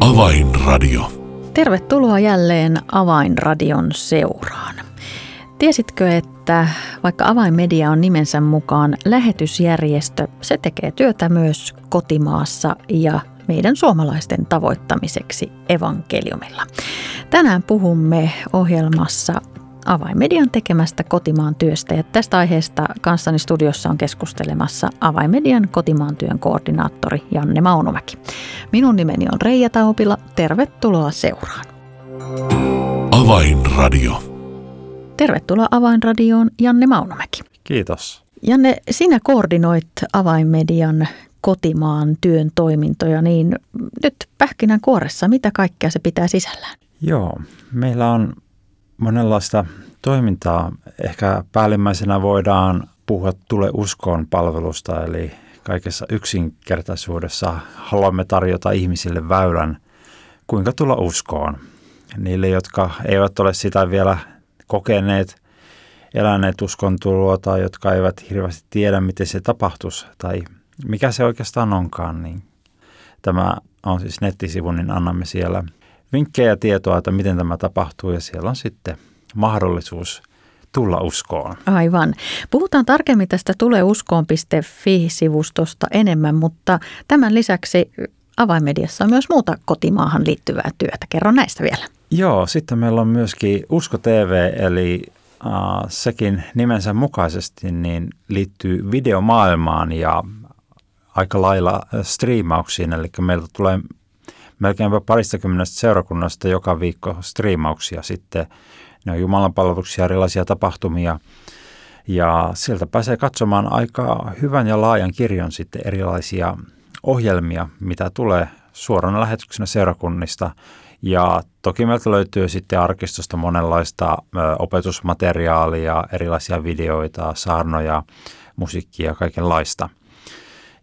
Avainradio. Tervetuloa jälleen Avainradion seuraan. Tiesitkö, että vaikka Avainmedia on nimensä mukaan lähetysjärjestö, se tekee työtä myös kotimaassa ja meidän suomalaisten tavoittamiseksi evankeliumilla. Tänään puhumme ohjelmassa Avainmedian tekemästä kotimaan työstä ja tästä aiheesta kanssani studiossa on keskustelemassa Avainmedian kotimaan työn koordinaattori Janne Maunomäki. Minun nimeni on Reija Taupila. Tervetuloa seuraan. Avainradio. Tervetuloa Avainradioon Janne Maunomäki. Kiitos. Janne, sinä koordinoit Avainmedian kotimaan työn toimintoja, niin nyt pähkinän kuoressa, mitä kaikkea se pitää sisällään? Joo, meillä on monenlaista toimintaa. Ehkä päällimmäisenä voidaan puhua Tule uskoon palvelusta, eli kaikessa yksinkertaisuudessa haluamme tarjota ihmisille väylän, kuinka tulla uskoon. Niille, jotka eivät ole sitä vielä kokeneet, eläneet uskon tuloa tai jotka eivät hirveästi tiedä, miten se tapahtuisi tai mikä se oikeastaan onkaan, niin tämä on siis nettisivu, niin annamme siellä vinkkejä ja tietoa, että miten tämä tapahtuu ja siellä on sitten mahdollisuus tulla uskoon. Aivan. Puhutaan tarkemmin tästä tuleuskoon.fi-sivustosta enemmän, mutta tämän lisäksi avainmediassa on myös muuta kotimaahan liittyvää työtä. Kerro näistä vielä. Joo, sitten meillä on myöskin Usko TV, eli äh, sekin nimensä mukaisesti niin liittyy videomaailmaan ja aika lailla striimauksiin. Eli meiltä tulee melkeinpä paristakymmenestä seurakunnasta joka viikko striimauksia sitten. Ne on Jumalan palveluksia, erilaisia tapahtumia. Ja sieltä pääsee katsomaan aika hyvän ja laajan kirjon sitten erilaisia ohjelmia, mitä tulee suorana lähetyksenä seurakunnista. Ja toki meiltä löytyy sitten arkistosta monenlaista opetusmateriaalia, erilaisia videoita, saarnoja, musiikkia ja kaikenlaista –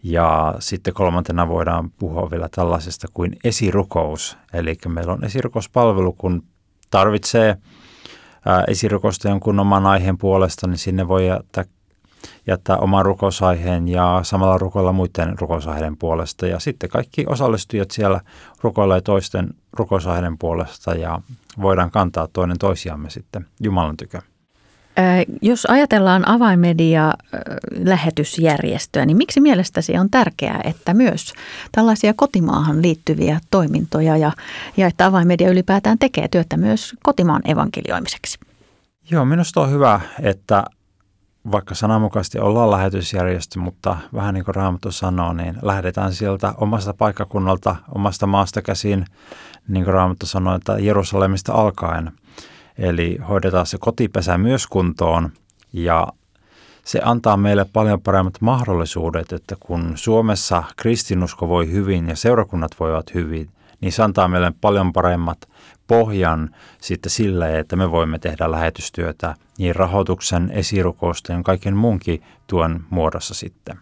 ja sitten kolmantena voidaan puhua vielä tällaisesta kuin esirukous. Eli meillä on esirukouspalvelu, kun tarvitsee esirukousta jonkun oman aiheen puolesta, niin sinne voi jättää, jättää oman rukousaiheen ja samalla rukoilla muiden rukousaiheiden puolesta. Ja sitten kaikki osallistujat siellä rukoilee toisten rukousaiheiden puolesta ja voidaan kantaa toinen toisiamme sitten Jumalan tykö. Jos ajatellaan avaimedia-lähetysjärjestöä, niin miksi mielestäsi on tärkeää, että myös tällaisia kotimaahan liittyviä toimintoja ja, ja että avaimedia ylipäätään tekee työtä myös kotimaan evankelioimiseksi? Joo, minusta on hyvä, että vaikka sananmukaisesti ollaan lähetysjärjestö, mutta vähän niin kuin Raamattu sanoo, niin lähdetään sieltä omasta paikkakunnalta, omasta maasta käsin, niin kuin Raamattu sanoo, että Jerusalemista alkaen – Eli hoidetaan se kotipesä myös kuntoon ja se antaa meille paljon paremmat mahdollisuudet, että kun Suomessa kristinusko voi hyvin ja seurakunnat voivat hyvin, niin se antaa meille paljon paremmat pohjan sitten sille, että me voimme tehdä lähetystyötä niin rahoituksen, esirukousten ja kaiken muunkin tuen muodossa sitten.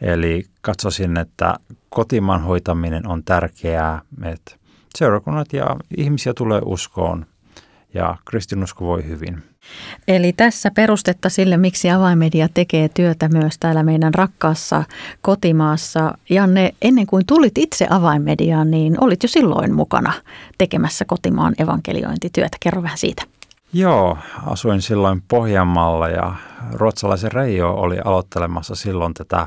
Eli katsoisin, että kotimaan hoitaminen on tärkeää, että seurakunnat ja ihmisiä tulee uskoon ja kristinusko voi hyvin. Eli tässä perustetta sille, miksi avaimedia tekee työtä myös täällä meidän rakkaassa kotimaassa. Janne, ennen kuin tulit itse avainmediaan, niin olit jo silloin mukana tekemässä kotimaan evankeliointityötä. Kerro vähän siitä. Joo, asuin silloin Pohjanmaalla ja ruotsalaisen Reijo oli aloittelemassa silloin tätä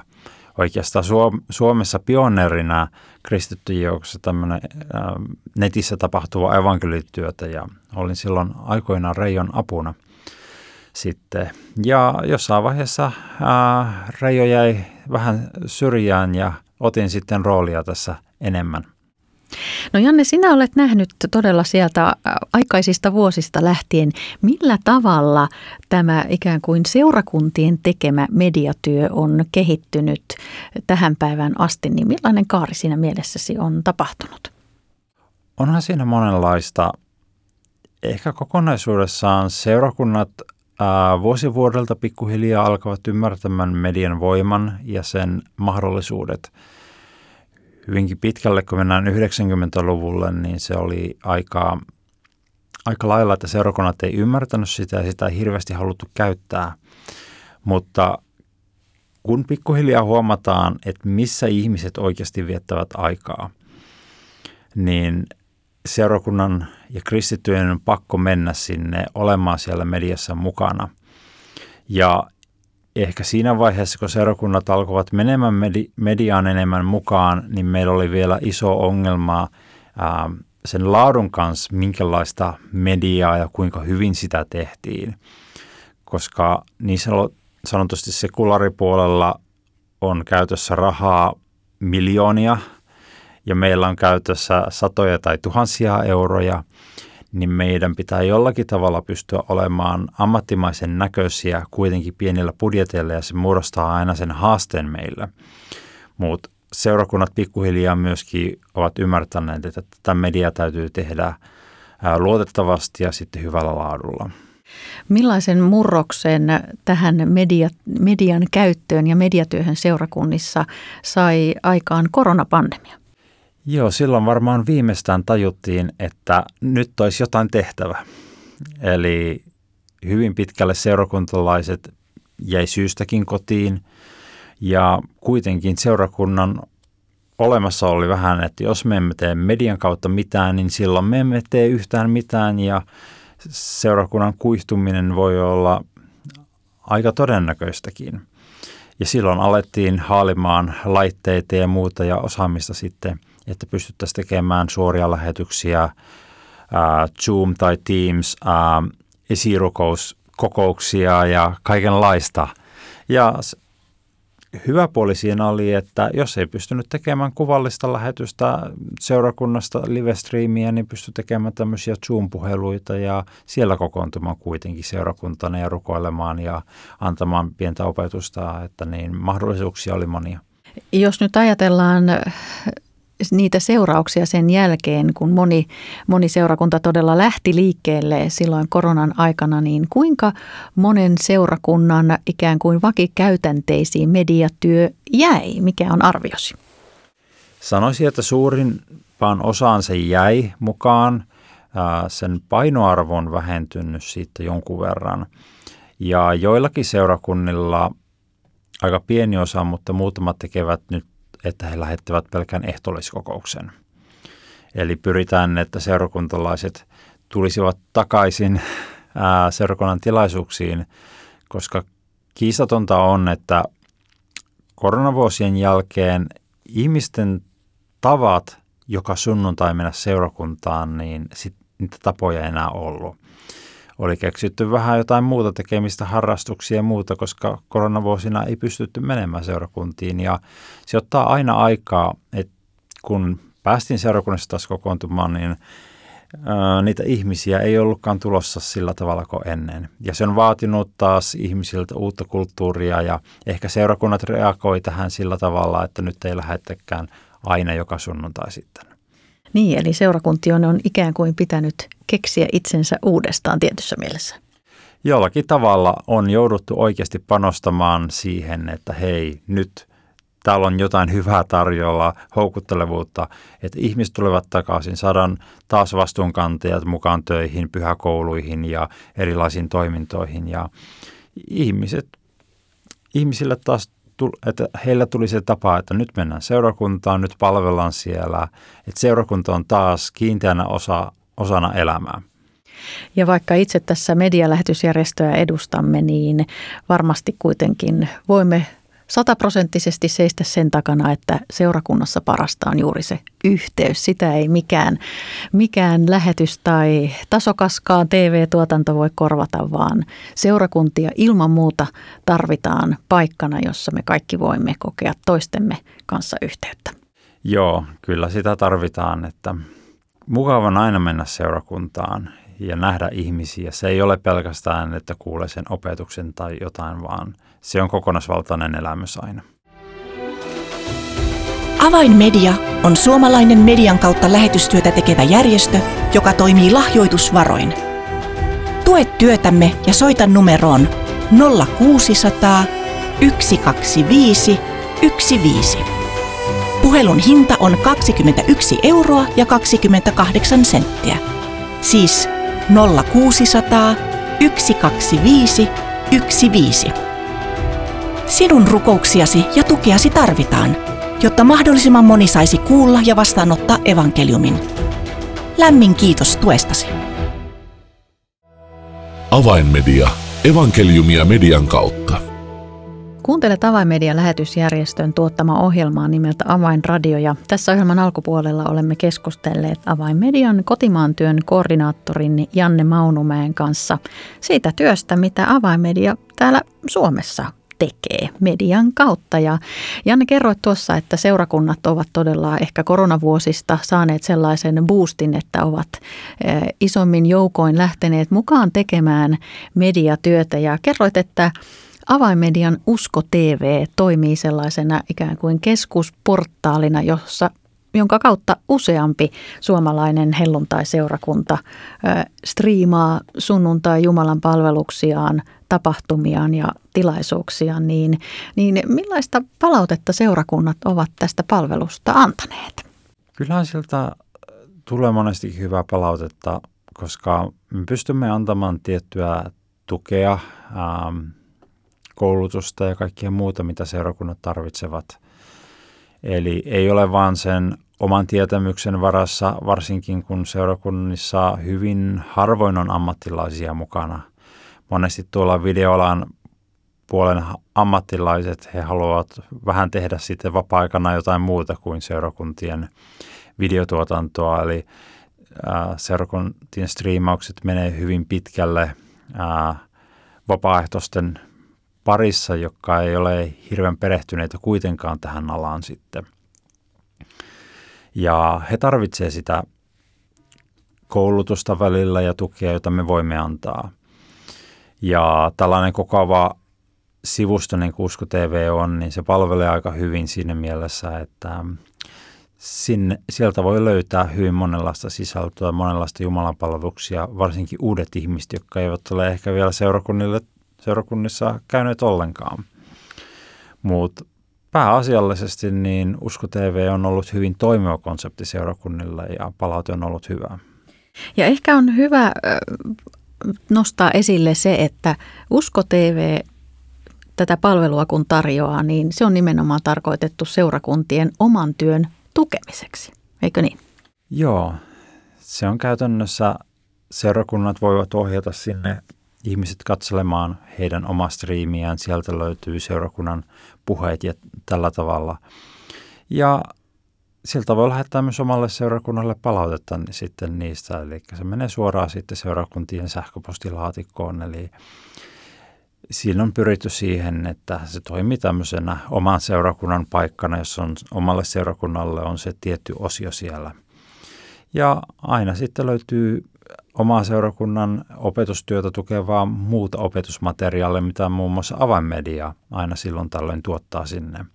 oikeastaan Suomessa pioneerina kristittyjen joukossa tämmöinen netissä tapahtuva evankelityötä ja olin silloin aikoinaan Reijon apuna sitten. Ja jossain vaiheessa ää, Reijo jäi vähän syrjään ja otin sitten roolia tässä enemmän. No Janne, sinä olet nähnyt todella sieltä aikaisista vuosista lähtien, millä tavalla tämä ikään kuin seurakuntien tekemä mediatyö on kehittynyt tähän päivään asti, niin millainen kaari siinä mielessäsi on tapahtunut? Onhan siinä monenlaista. Ehkä kokonaisuudessaan seurakunnat ää, vuosi vuodelta pikkuhiljaa alkavat ymmärtämään median voiman ja sen mahdollisuudet – hyvinkin pitkälle, kun mennään 90-luvulle, niin se oli aika aika lailla, että seurakunnat ei ymmärtänyt sitä ja sitä ei hirveästi haluttu käyttää. Mutta kun pikkuhiljaa huomataan, että missä ihmiset oikeasti viettävät aikaa, niin seurakunnan ja kristittyjen on pakko mennä sinne olemaan siellä mediassa mukana. Ja ehkä siinä vaiheessa, kun seurakunnat alkoivat menemään medi- mediaan enemmän mukaan, niin meillä oli vielä iso ongelma ää, sen laadun kanssa, minkälaista mediaa ja kuinka hyvin sitä tehtiin. Koska niin sanotusti sekulaaripuolella on käytössä rahaa miljoonia ja meillä on käytössä satoja tai tuhansia euroja, niin meidän pitää jollakin tavalla pystyä olemaan ammattimaisen näköisiä kuitenkin pienillä budjeteilla ja se muodostaa aina sen haasteen meille. Mutta seurakunnat pikkuhiljaa myöskin ovat ymmärtäneet, että tätä mediaa täytyy tehdä luotettavasti ja sitten hyvällä laadulla. Millaisen murroksen tähän media, median käyttöön ja mediatyöhön seurakunnissa sai aikaan koronapandemia? Joo, silloin varmaan viimeistään tajuttiin, että nyt olisi jotain tehtävä. Eli hyvin pitkälle seurakuntalaiset jäi syystäkin kotiin ja kuitenkin seurakunnan olemassa oli vähän, että jos me emme tee median kautta mitään, niin silloin me emme tee yhtään mitään ja seurakunnan kuihtuminen voi olla aika todennäköistäkin. Ja silloin alettiin haalimaan laitteita ja muuta ja osaamista sitten, että pystyttäisiin tekemään suoria lähetyksiä, äh, Zoom tai Teams, äh, esirukouskokouksia ja kaikenlaista. Ja hyvä puoli siinä oli, että jos ei pystynyt tekemään kuvallista lähetystä seurakunnasta live-striimiä, niin pystyi tekemään tämmöisiä Zoom-puheluita ja siellä kokoontumaan kuitenkin seurakuntana ja rukoilemaan ja antamaan pientä opetusta, että niin mahdollisuuksia oli monia. Jos nyt ajatellaan niitä seurauksia sen jälkeen, kun moni, moni seurakunta todella lähti liikkeelle silloin koronan aikana, niin kuinka monen seurakunnan ikään kuin vakikäytänteisiin mediatyö jäi? Mikä on arviosi? Sanoisin, että suurimpaan osaan se jäi mukaan. Sen painoarvo on vähentynyt siitä jonkun verran. Ja joillakin seurakunnilla aika pieni osa, mutta muutamat tekevät nyt että he lähettävät pelkän ehtoolliskokouksen. Eli pyritään, että seurakuntalaiset tulisivat takaisin seurakunnan tilaisuuksiin, koska kiistatonta on, että koronavuosien jälkeen ihmisten tavat joka sunnuntai mennä seurakuntaan, niin sit niitä tapoja ei enää ollut oli keksitty vähän jotain muuta tekemistä, harrastuksia ja muuta, koska koronavuosina ei pystytty menemään seurakuntiin. Ja se ottaa aina aikaa, että kun päästiin seurakunnassa taas kokoontumaan, niin niitä ihmisiä ei ollutkaan tulossa sillä tavalla kuin ennen. Ja se on vaatinut taas ihmisiltä uutta kulttuuria ja ehkä seurakunnat reagoi tähän sillä tavalla, että nyt ei lähettäkään aina joka sunnuntai sitten. Niin, eli seurakuntien on ikään kuin pitänyt keksiä itsensä uudestaan tietyssä mielessä. Jollakin tavalla on jouduttu oikeasti panostamaan siihen, että hei, nyt täällä on jotain hyvää tarjolla, houkuttelevuutta, että ihmiset tulevat takaisin, saadaan taas vastuunkantajat mukaan töihin, pyhäkouluihin ja erilaisiin toimintoihin ja ihmiset, ihmisille taas että heillä tuli se tapa, että nyt mennään seurakuntaan, nyt palvellaan siellä, että seurakunta on taas kiinteänä osa, osana elämää. Ja vaikka itse tässä medialähetysjärjestöä edustamme, niin varmasti kuitenkin voimme sataprosenttisesti seistä sen takana, että seurakunnassa parasta on juuri se yhteys. Sitä ei mikään, mikään lähetys tai tasokaskaan TV-tuotanto voi korvata, vaan seurakuntia ilman muuta tarvitaan paikkana, jossa me kaikki voimme kokea toistemme kanssa yhteyttä. Joo, kyllä sitä tarvitaan, että mukava on aina mennä seurakuntaan ja nähdä ihmisiä. Se ei ole pelkästään, että kuulee sen opetuksen tai jotain, vaan se on kokonaisvaltainen elämys aina. Avainmedia on suomalainen median kautta lähetystyötä tekevä järjestö, joka toimii lahjoitusvaroin. Tue työtämme ja soita numeroon 0600 125 15. Puhelun hinta on 21 euroa ja 28 senttiä. Siis 0600 125 15. Sinun rukouksiasi ja tukeasi tarvitaan, jotta mahdollisimman moni saisi kuulla ja vastaanottaa evankeliumin. Lämmin kiitos tuestasi. Avainmedia. Evankeliumia median kautta. Kuuntelet Avainmedian lähetysjärjestön tuottama ohjelmaa nimeltä Avainradio ja tässä ohjelman alkupuolella olemme keskustelleet Avainmedian kotimaan työn koordinaattorin Janne Maunumäen kanssa siitä työstä, mitä Avainmedia täällä Suomessa tekee median kautta. Ja Janne kerroit tuossa, että seurakunnat ovat todella ehkä koronavuosista saaneet sellaisen boostin, että ovat eh, isommin joukoin lähteneet mukaan tekemään mediatyötä. Ja kerroit, että Avainmedian Usko TV toimii sellaisena ikään kuin keskusportaalina, jossa jonka kautta useampi suomalainen helluntai-seurakunta striimaa sunnuntai Jumalan palveluksiaan, tapahtumiaan ja tilaisuuksiaan, niin, niin millaista palautetta seurakunnat ovat tästä palvelusta antaneet? Kyllähän siltä tulee monesti hyvää palautetta, koska me pystymme antamaan tiettyä tukea, ähm, koulutusta ja kaikkea muuta, mitä seurakunnat tarvitsevat. Eli ei ole vain sen oman tietämyksen varassa, varsinkin kun seurakunnissa hyvin harvoin on ammattilaisia mukana. Monesti tuolla videoalan puolen ammattilaiset, he haluavat vähän tehdä sitten vapaa-aikana jotain muuta kuin seurakuntien videotuotantoa, eli seurakuntien striimaukset menee hyvin pitkälle vapaaehtoisten parissa, jotka ei ole hirveän perehtyneitä kuitenkaan tähän alaan sitten. Ja he tarvitsevat sitä koulutusta välillä ja tukea, jota me voimme antaa. Ja tällainen kokoava sivusto, niin kuin Usko TV on, niin se palvelee aika hyvin siinä mielessä, että sinne, sieltä voi löytää hyvin monenlaista sisältöä, monenlaista jumalanpalveluksia, varsinkin uudet ihmiset, jotka eivät ole ehkä vielä seurakunnille, seurakunnissa käyneet ollenkaan. Mutta pääasiallisesti niin Usko TV on ollut hyvin toimiva konsepti seurakunnilla ja palaute on ollut hyvä. Ja ehkä on hyvä nostaa esille se, että Usko TV tätä palvelua kun tarjoaa, niin se on nimenomaan tarkoitettu seurakuntien oman työn tukemiseksi, eikö niin? Joo, se on käytännössä, seurakunnat voivat ohjata sinne ihmiset katselemaan heidän omaa striimiään. Sieltä löytyy seurakunnan puheet ja tällä tavalla. Ja sieltä voi lähettää myös omalle seurakunnalle palautetta niin sitten niistä. Eli se menee suoraan sitten seurakuntien sähköpostilaatikkoon. Eli siinä on pyritty siihen, että se toimii tämmöisenä oman seurakunnan paikkana, jos on omalle seurakunnalle on se tietty osio siellä. Ja aina sitten löytyy omaa seurakunnan opetustyötä tukevaa muuta opetusmateriaalia, mitä muun muassa avainmedia aina silloin tällöin tuottaa sinne.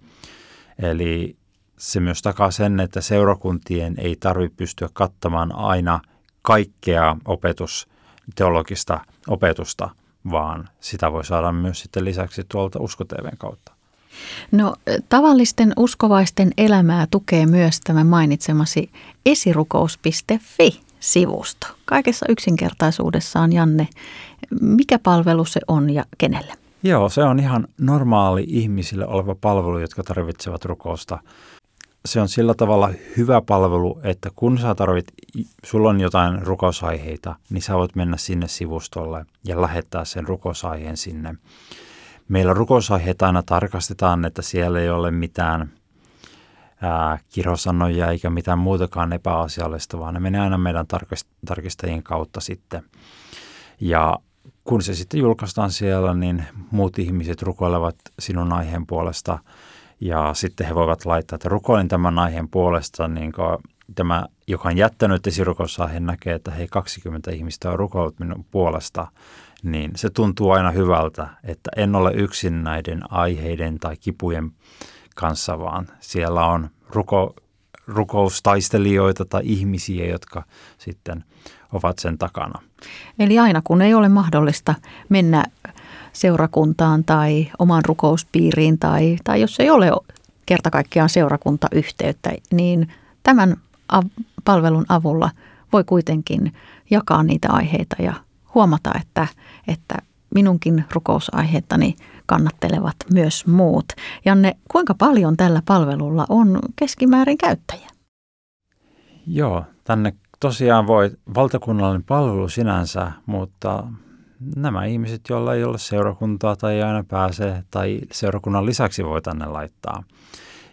Eli se myös takaa sen, että seurakuntien ei tarvitse pystyä kattamaan aina kaikkea opetus, teologista opetusta, vaan sitä voi saada myös sitten lisäksi tuolta Usko-TVn kautta. No tavallisten uskovaisten elämää tukee myös tämä mainitsemasi esirukous.fi sivusto. Kaikessa yksinkertaisuudessaan, Janne, mikä palvelu se on ja kenelle? Joo, se on ihan normaali ihmisille oleva palvelu, jotka tarvitsevat rukousta. Se on sillä tavalla hyvä palvelu, että kun sä tarvit, sulla on jotain rukousaiheita, niin sä voit mennä sinne sivustolle ja lähettää sen rukousaiheen sinne. Meillä rukousaiheita aina tarkastetaan, että siellä ei ole mitään – ää, kirosanoja eikä mitään muutakaan epäasiallista, vaan ne menee aina meidän tarkistajien kautta sitten. Ja kun se sitten julkaistaan siellä, niin muut ihmiset rukoilevat sinun aiheen puolesta ja sitten he voivat laittaa, että rukoilin tämän aiheen puolesta, niin tämä, joka on jättänyt esirukousaiheen näkee, että hei 20 ihmistä on rukoillut minun puolesta, niin se tuntuu aina hyvältä, että en ole yksin näiden aiheiden tai kipujen kanssa, vaan siellä on ruko, rukoustaistelijoita tai ihmisiä, jotka sitten ovat sen takana. Eli aina kun ei ole mahdollista mennä seurakuntaan tai omaan rukouspiiriin tai, tai jos ei ole kerta kaikkiaan seurakuntayhteyttä, niin tämän palvelun avulla voi kuitenkin jakaa niitä aiheita ja huomata, että, että minunkin rukousaiheittani kannattelevat myös muut. Janne, kuinka paljon tällä palvelulla on keskimäärin käyttäjiä? Joo, tänne tosiaan voi valtakunnallinen palvelu sinänsä, mutta nämä ihmiset, joilla ei ole seurakuntaa tai ei aina pääse tai seurakunnan lisäksi voi tänne laittaa.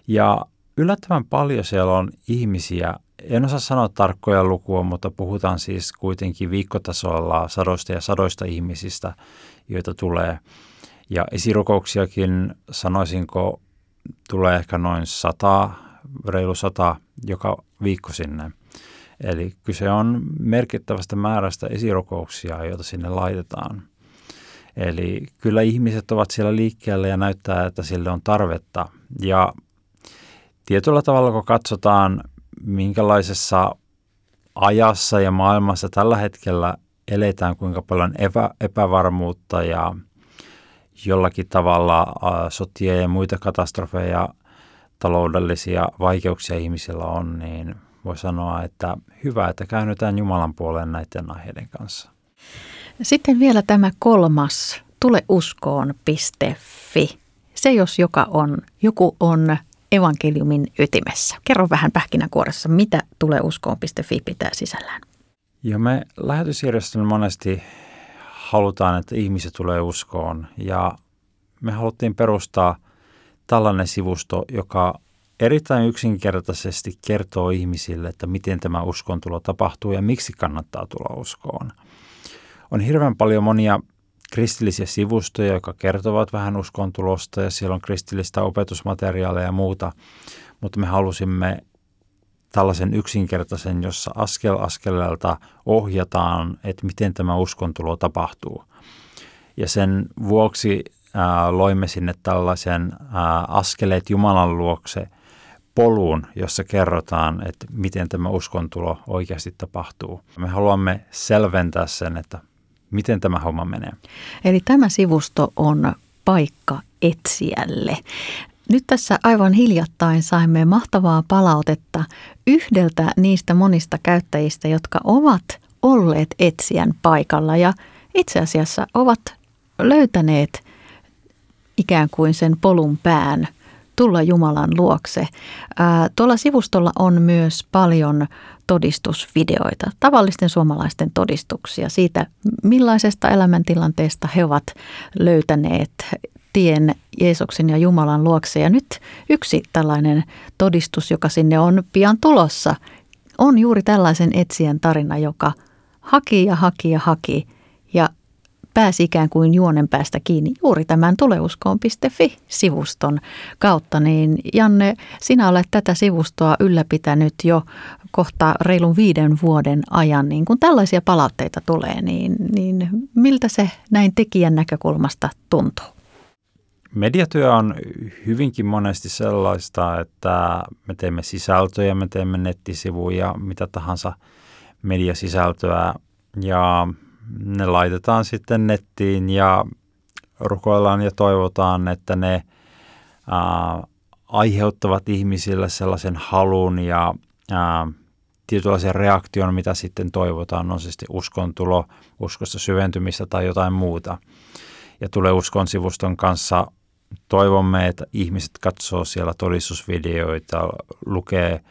Ja yllättävän paljon siellä on ihmisiä, en osaa sanoa tarkkoja lukua, mutta puhutaan siis kuitenkin viikkotasolla sadoista ja sadoista ihmisistä, joita tulee. Ja esirukouksiakin sanoisinko tulee ehkä noin sata, reilu sata joka viikko sinne. Eli kyse on merkittävästä määrästä esirukouksia, joita sinne laitetaan. Eli kyllä ihmiset ovat siellä liikkeellä ja näyttää, että sille on tarvetta. Ja tietyllä tavalla, kun katsotaan, minkälaisessa ajassa ja maailmassa tällä hetkellä eletään, kuinka paljon epä, epävarmuutta ja jollakin tavalla sotia ja muita katastrofeja, taloudellisia vaikeuksia ihmisillä on, niin voi sanoa, että hyvä, että käännytään Jumalan puoleen näiden aiheiden kanssa. Sitten vielä tämä kolmas, tuleuskoon.fi. Se jos joka on, joku on evankeliumin ytimessä. Kerro vähän pähkinänkuoressa, mitä tuleuskoon.fi pitää sisällään. Ja me lähetysjärjestön monesti halutaan, että ihmiset tulee uskoon ja me haluttiin perustaa tällainen sivusto, joka erittäin yksinkertaisesti kertoo ihmisille, että miten tämä uskontulo tapahtuu ja miksi kannattaa tulla uskoon. On hirveän paljon monia kristillisiä sivustoja, jotka kertovat vähän uskontulosta ja siellä on kristillistä opetusmateriaalia ja muuta, mutta me halusimme tällaisen yksinkertaisen, jossa askel askeleelta ohjataan, että miten tämä uskontulo tapahtuu. Ja sen vuoksi ää, loimme sinne tällaisen ää, askeleet Jumalan luokse polun, jossa kerrotaan, että miten tämä uskontulo oikeasti tapahtuu. Me haluamme selventää sen, että miten tämä homma menee. Eli tämä sivusto on paikka etsijälle. Nyt tässä aivan hiljattain saimme mahtavaa palautetta yhdeltä niistä monista käyttäjistä, jotka ovat olleet etsijän paikalla ja itse asiassa ovat löytäneet ikään kuin sen polun pään tulla Jumalan luokse. Tuolla sivustolla on myös paljon todistusvideoita, tavallisten suomalaisten todistuksia siitä, millaisesta elämäntilanteesta he ovat löytäneet tien Jeesuksen ja Jumalan luokse. Ja nyt yksi tällainen todistus, joka sinne on pian tulossa, on juuri tällaisen etsijän tarina, joka haki ja haki ja haki pääsi ikään kuin juonen päästä kiinni juuri tämän tuleuskoon.fi-sivuston kautta. Niin Janne, sinä olet tätä sivustoa ylläpitänyt jo kohta reilun viiden vuoden ajan. Niin kun tällaisia palautteita tulee, niin, niin miltä se näin tekijän näkökulmasta tuntuu? Mediatyö on hyvinkin monesti sellaista, että me teemme sisältöjä, me teemme nettisivuja, mitä tahansa mediasisältöä ja ne laitetaan sitten nettiin ja rukoillaan ja toivotaan, että ne ää, aiheuttavat ihmisille sellaisen halun ja ää, tietynlaisen reaktion, mitä sitten toivotaan, on se sitten uskontulo, uskosta syventymistä tai jotain muuta. Ja tulee uskon sivuston kanssa toivomme, että ihmiset katsoo siellä todistusvideoita, lukee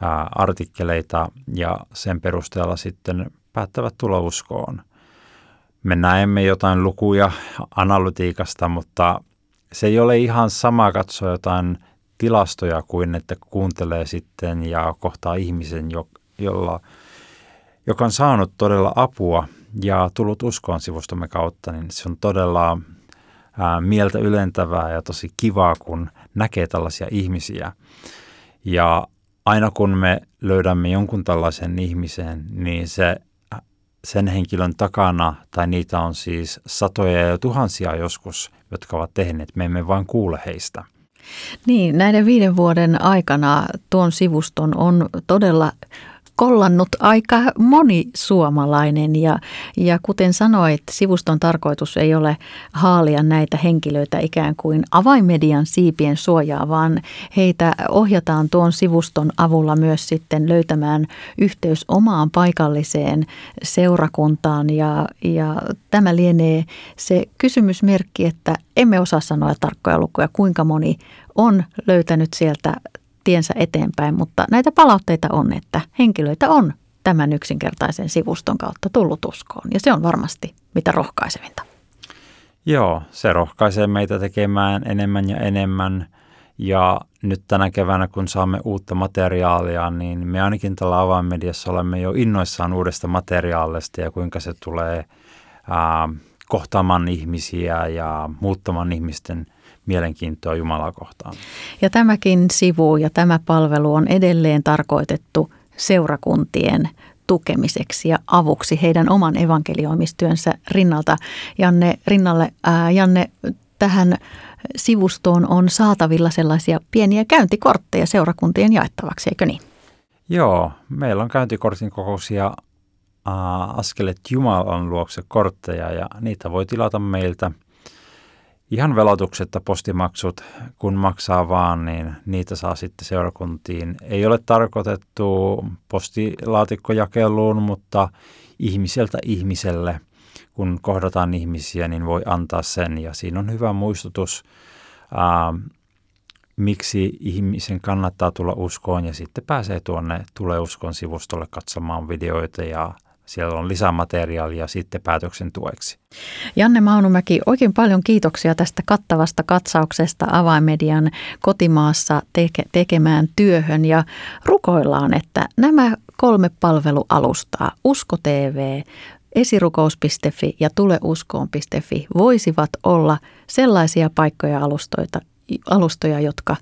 ää, artikkeleita ja sen perusteella sitten päättävät tulla uskoon. Me näemme jotain lukuja analytiikasta, mutta se ei ole ihan sama katsoa jotain tilastoja kuin että kuuntelee sitten ja kohtaa ihmisen, jolla, joka on saanut todella apua ja tullut uskoon sivustomme kautta, niin se on todella ää, mieltä ylentävää ja tosi kivaa, kun näkee tällaisia ihmisiä. Ja aina kun me löydämme jonkun tällaisen ihmisen, niin se sen henkilön takana, tai niitä on siis satoja ja tuhansia joskus, jotka ovat tehneet, me emme vain kuule heistä. Niin, näiden viiden vuoden aikana tuon sivuston on todella kollannut aika moni suomalainen ja, ja kuten sanoit, sivuston tarkoitus ei ole haalia näitä henkilöitä ikään kuin avaimedian siipien suojaa, vaan heitä ohjataan tuon sivuston avulla myös sitten löytämään yhteys omaan paikalliseen seurakuntaan. Ja, ja tämä lienee se kysymysmerkki, että emme osaa sanoa tarkkoja lukuja, kuinka moni on löytänyt sieltä tiensä eteenpäin, mutta näitä palautteita on, että henkilöitä on tämän yksinkertaisen sivuston kautta tullut uskoon. Ja se on varmasti mitä rohkaisevinta. Joo, se rohkaisee meitä tekemään enemmän ja enemmän. Ja nyt tänä keväänä, kun saamme uutta materiaalia, niin me ainakin tällä avainmediassa olemme jo innoissaan uudesta materiaalista ja kuinka se tulee ää, kohtaamaan ihmisiä ja muuttamaan ihmisten – mielenkiintoa Jumalaa kohtaan. Ja tämäkin sivu ja tämä palvelu on edelleen tarkoitettu seurakuntien tukemiseksi ja avuksi heidän oman evankelioimistyönsä rinnalta. Janne, rinnalle, ää, Janne, tähän sivustoon on saatavilla sellaisia pieniä käyntikortteja seurakuntien jaettavaksi, eikö niin? Joo, meillä on käyntikortin kokoisia äh, askelet Jumalan luokse kortteja ja niitä voi tilata meiltä – ihan velotuksetta postimaksut, kun maksaa vaan, niin niitä saa sitten seurakuntiin. Ei ole tarkoitettu postilaatikkojakeluun, mutta ihmiseltä ihmiselle, kun kohdataan ihmisiä, niin voi antaa sen. Ja siinä on hyvä muistutus, ää, miksi ihmisen kannattaa tulla uskoon ja sitten pääsee tuonne Tule uskon sivustolle katsomaan videoita ja siellä on lisämateriaalia sitten päätöksen tueksi. Janne Maunumäki, oikein paljon kiitoksia tästä kattavasta katsauksesta avaimedian kotimaassa teke- tekemään työhön ja rukoillaan, että nämä kolme palvelualustaa, Usko TV, esirukous.fi ja tuleuskoon.fi voisivat olla sellaisia paikkoja alustoita, alustoja, jotka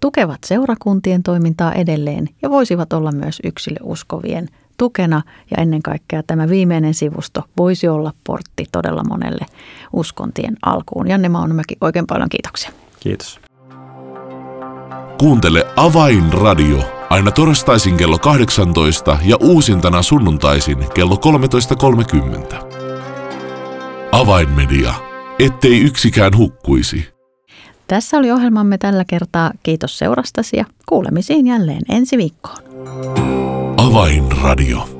tukevat seurakuntien toimintaa edelleen ja voisivat olla myös yksilöuskovien tukena ja ennen kaikkea tämä viimeinen sivusto voisi olla portti todella monelle uskontien alkuun. Janne Maunomäki, oikein paljon kiitoksia. Kiitos. Kuuntele Avainradio aina torstaisin kello 18 ja uusintana sunnuntaisin kello 13.30. Avainmedia, ettei yksikään hukkuisi. Tässä oli ohjelmamme tällä kertaa. Kiitos seurastasi ja kuulemisiin jälleen ensi viikkoon. Avainradio.